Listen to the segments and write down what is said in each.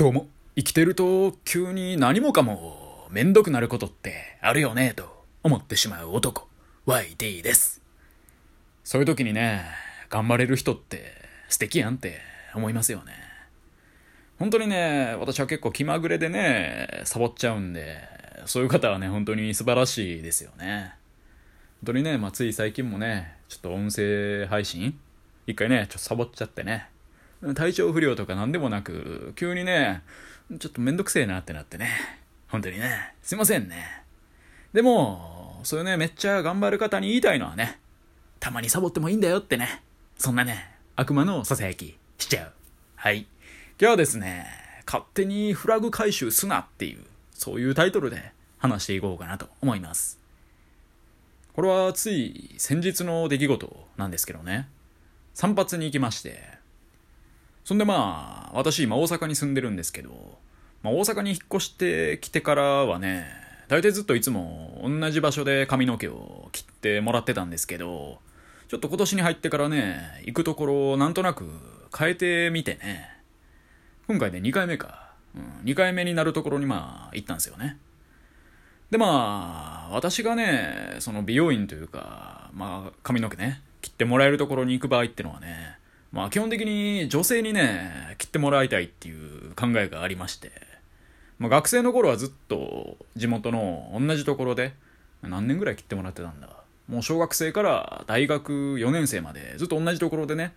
どうも、生きてると急に何もかもめんどくなることってあるよねと思ってしまう男、YD です。そういう時にね、頑張れる人って素敵やんって思いますよね。本当にね、私は結構気まぐれでね、サボっちゃうんで、そういう方はね、本当に素晴らしいですよね。本当にね、まあ、つい最近もね、ちょっと音声配信一回ね、ちょっとサボっちゃってね、体調不良とか何でもなく、急にね、ちょっとめんどくせえなってなってね。本当にね、すいませんね。でも、そういうね、めっちゃ頑張る方に言いたいのはね、たまにサボってもいいんだよってね。そんなね、悪魔の囁きしちゃう。はい。今日はですね、勝手にフラグ回収すなっていう、そういうタイトルで話していこうかなと思います。これはつい先日の出来事なんですけどね、散髪に行きまして、そんでまあ、私今大阪に住んでるんですけど、まあ、大阪に引っ越してきてからはね、大体ずっといつも同じ場所で髪の毛を切ってもらってたんですけど、ちょっと今年に入ってからね、行くところをなんとなく変えてみてね、今回で2回目か、うん、2回目になるところにまあ行ったんですよね。でまあ、私がね、その美容院というか、まあ髪の毛ね、切ってもらえるところに行く場合ってのはね、まあ基本的に女性にね、切ってもらいたいっていう考えがありまして、まあ学生の頃はずっと地元の同じところで、何年ぐらい切ってもらってたんだ。もう小学生から大学4年生までずっと同じところでね、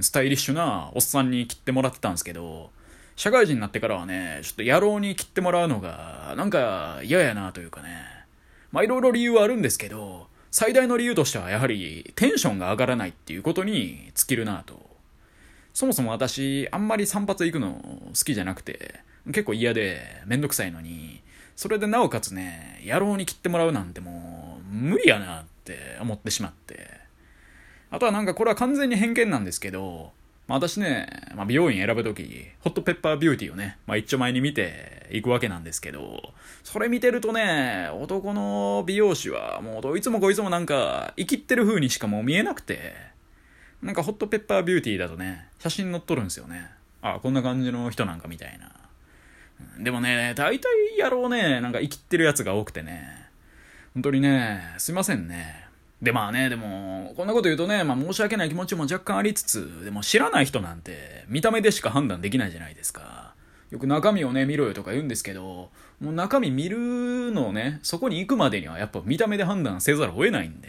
スタイリッシュなおっさんに切ってもらってたんですけど、社会人になってからはね、ちょっと野郎に切ってもらうのが、なんか嫌やなというかね。まあいろいろ理由はあるんですけど、最大の理由としてはやはりテンションが上がらないっていうことに尽きるなとそもそも私、あんまり散髪行くの好きじゃなくて、結構嫌でめんどくさいのに、それでなおかつね、野郎に切ってもらうなんてもう、無理やなって思ってしまって。あとはなんかこれは完全に偏見なんですけど、まあ、私ね、まあ、美容院選ぶとき、ホットペッパービューティーをね、まあ、一丁前に見ていくわけなんですけど、それ見てるとね、男の美容師はもうどいつもこいつもなんか、生きってる風にしかもう見えなくて、なんかホットペッパービューティーだとね、写真載っとるんですよね。あ、こんな感じの人なんかみたいな。でもね、大体野郎ね、なんか生きてるやつが多くてね。本当にね、すいませんね。で、まあね、でも、こんなこと言うとね、まあ申し訳ない気持ちも若干ありつつ、でも知らない人なんて見た目でしか判断できないじゃないですか。よく中身をね、見ろよとか言うんですけど、もう中身見るのをね、そこに行くまでにはやっぱ見た目で判断せざるを得ないんで、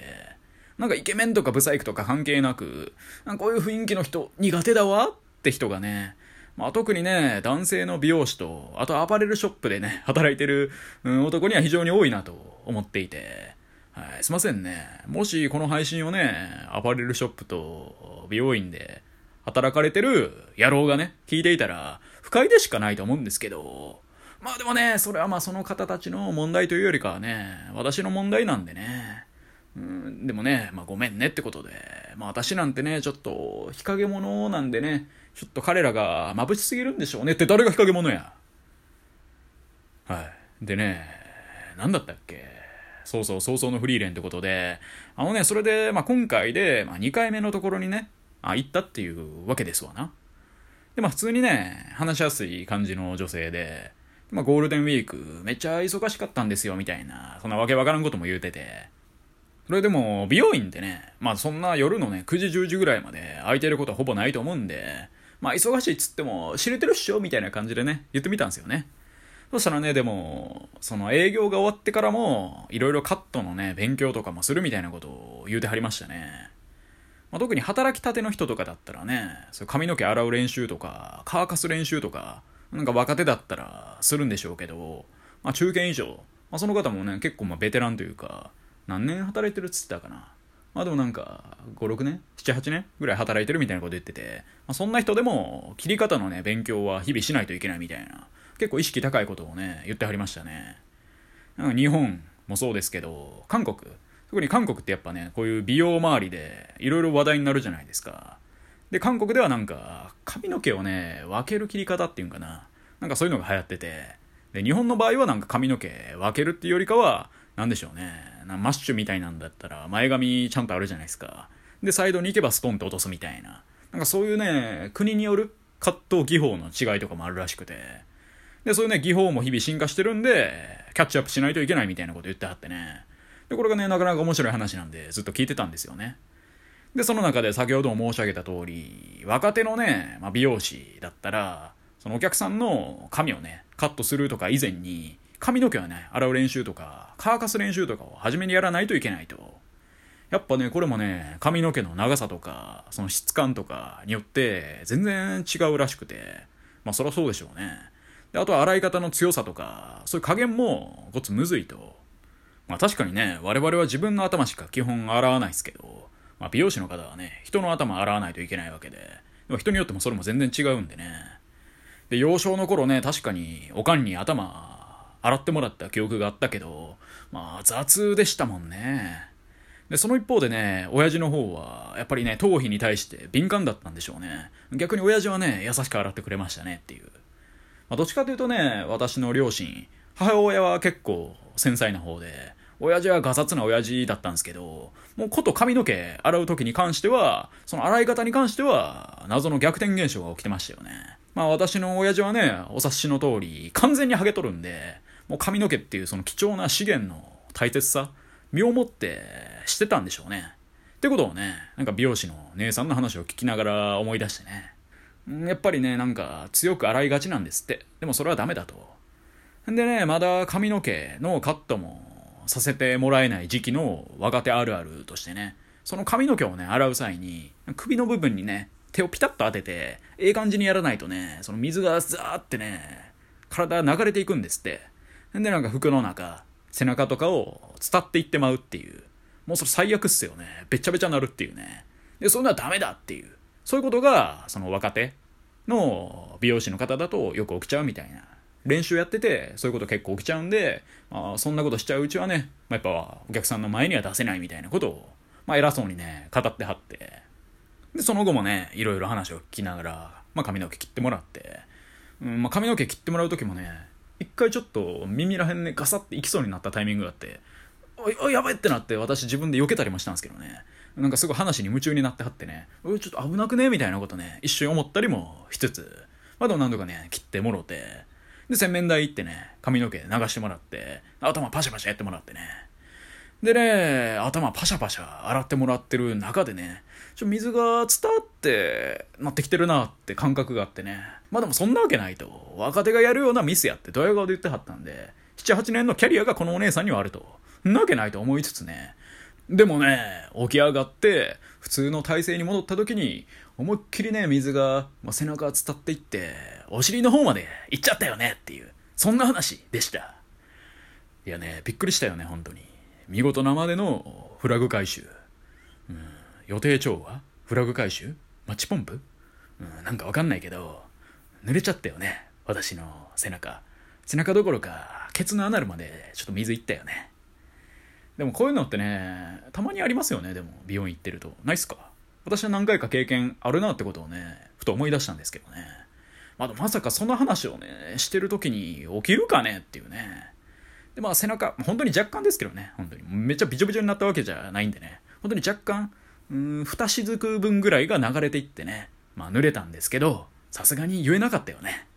なんかイケメンとかブサイクとか関係なく、なんかこういう雰囲気の人苦手だわって人がね、まあ、特にね、男性の美容師と、あとアパレルショップでね、働いてる、うん、男には非常に多いなと思っていて、はい、すいませんね。もしこの配信をね、アパレルショップと美容院で働かれてる野郎がね、聞いていたら、不快でしかないと思うんですけど、まあでもね、それはまあその方たちの問題というよりかはね、私の問題なんでね、でもね、まあごめんねってことで、まあ私なんてね、ちょっと日陰者なんでね、ちょっと彼らが眩しすぎるんでしょうねって誰が日陰者や。はい。でね、何だったっけ？そうそう、早々のフリーレンってことで、あのね、それで、まあ今回で、まあ2回目のところにね、あ、行ったっていうわけですわな。で、まあ普通にね、話しやすい感じの女性で、まあゴールデンウィークめっちゃ忙しかったんですよみたいな、そんなわけわからんことも言うてて、それでも、美容院ってね、まあそんな夜のね、9時10時ぐらいまで空いてることはほぼないと思うんで、まあ忙しいっつっても、知れてるっしょみたいな感じでね、言ってみたんですよね。そしたらね、でも、その営業が終わってからも、いろいろカットのね、勉強とかもするみたいなことを言うてはりましたね。まあ、特に働きたての人とかだったらね、そ髪の毛洗う練習とか、乾かす練習とか、なんか若手だったらするんでしょうけど、まあ中堅以上、まあ、その方もね、結構まあベテランというか、何年働いてるっつってたかな。まあでもなんか、5、6年 ?7、8年？ぐらい働いてるみたいなこと言ってて、まあ、そんな人でも、切り方のね、勉強は日々しないといけないみたいな、結構意識高いことをね、言ってはりましたね。なんか日本もそうですけど、韓国、特に韓国ってやっぱね、こういう美容周りで、いろいろ話題になるじゃないですか。で、韓国ではなんか、髪の毛をね、分ける切り方っていうんかな。なんかそういうのが流行ってて、で、日本の場合はなんか髪の毛分けるっていうよりかは、なんでしょうね。マッシュみたいなんだったら、前髪ちゃんとあるじゃないですか。で、サイドに行けばストンって落とすみたいな。なんかそういうね、国による葛藤技法の違いとかもあるらしくて、で、そういうね、技法も日々進化してるんで、キャッチアップしないといけないみたいなこと言ってはってね。で、これがね、なかなか面白い話なんで、ずっと聞いてたんですよね。で、その中で先ほども申し上げた通り、若手のね、まあ、美容師だったら、そのお客さんの髪をね、カットするとか以前に、髪の毛をね、洗う練習とか、乾かす練習とかを初めにやらないといけないと。やっぱね、これもね、髪の毛の長さとか、その質感とかによって全然違うらしくて、まあそりゃそうでしょうね。で、あとは洗い方の強さとか、そういう加減もごつむずいと。まあ確かにね、我々は自分の頭しか基本洗わないですけど、まあ美容師の方はね、人の頭洗わないといけないわけで、でも人によってもそれも全然違うんでね。で、幼少の頃ね、確かにおかんに頭洗ってもらった記憶があったけど、まあ雑でしたもんね。で、その一方でね、親父の方は、やっぱりね、頭皮に対して敏感だったんでしょうね。逆に親父はね、優しく洗ってくれましたねっていう。まあ、どっちかというとね、私の両親、母親は結構繊細な方で、親父はガサツな親父だったんですけど、もうこと髪の毛洗う時に関しては、その洗い方に関しては、謎の逆転現象が起きてましたよね。まあ私の親父はね、お察しの通り、完全にハゲとるんで、もう髪の毛っていうその貴重な資源の大切さ、身をもってしてたんでしょうね。ってことをね、なんか美容師の姉さんの話を聞きながら思い出してね。やっぱりね、なんか強く洗いがちなんですって。でもそれはダメだと。んでね、まだ髪の毛のカットもさせてもらえない時期の若手あるあるとしてね、その髪の毛をね、洗う際に、首の部分にね、手をピタッと当てて、ええ感じにやらないとね、その水がザーってね、体流れていくんですって。でなんか服の中、背中とかを伝っていってまうっていう。もうそれ最悪っすよね。べちゃべちゃなるっていうね。で、そんなダメだっていう。そういうことが、その若手の美容師の方だとよく起きちゃうみたいな。練習やってて、そういうこと結構起きちゃうんで、まあ、そんなことしちゃううちはね、まあ、やっぱお客さんの前には出せないみたいなことを、まあ、偉そうにね、語ってはって。で、その後もね、いろいろ話を聞きながら、まあ、髪の毛切ってもらって、うん、まあ、髪の毛切ってもらう時もね、一回ちょっと耳らへんね、ガサっていきそうになったタイミングがあって、おい、おい、やばいってなって私自分で避けたりもしたんですけどね。なんかすごい話に夢中になってはってね、ちょっと危なくねみたいなことね、一瞬思ったりもしつつ、まあでも何度かね、切ってもろて、で、洗面台行ってね、髪の毛流してもらって、頭パシャパシャやってもらってね。でね、頭パシャパシャ洗ってもらってる中でね、ちょ水が伝わっってなってきてるなって感覚があってね。まあでもそんなわけないと。若手がやるようなミスやってドヤ顔で言ってはったんで、7、8年のキャリアがこのお姉さんにはあると。んなわけないと思いつつね。でもね、起き上がって、普通の体勢に戻った時に、思いっきりね、水が、まあ、背中が伝っていって、お尻の方まで行っちゃったよねっていう、そんな話でした。いやね、びっくりしたよね、本当に。見事なまでのフラグ回収。うん、予定調和？フラグ回収？マッチポンプ？うん、なんかわかんないけど、濡れちゃったよね、私の背中。背中どころか、ケツのアナルまでちょっと水いったよね。でもこういうのってね、たまにありますよね、でも、美容院行ってると。ないっすか？私は何回か経験あるなってことをね、ふと思い出したんですけどね。まだまさかその話をね、してる時に起きるかねっていうね。で、まあ背中、本当に若干ですけどね、本当に。めっちゃびちょびちょになったわけじゃないんでね。本当に若干、うん、二雫分ぐらいが流れていってね、まあ濡れたんですけど、さすがに言えなかったよね。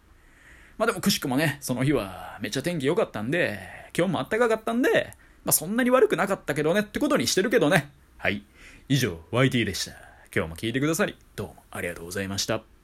まあでもくしくもね、その日はめっちゃ天気良かったんで、今日もあったかかったんで、まあそんなに悪くなかったけどねってことにしてるけどね。はい。以上、YT でした。今日も聞いてくださり、どうもありがとうございました。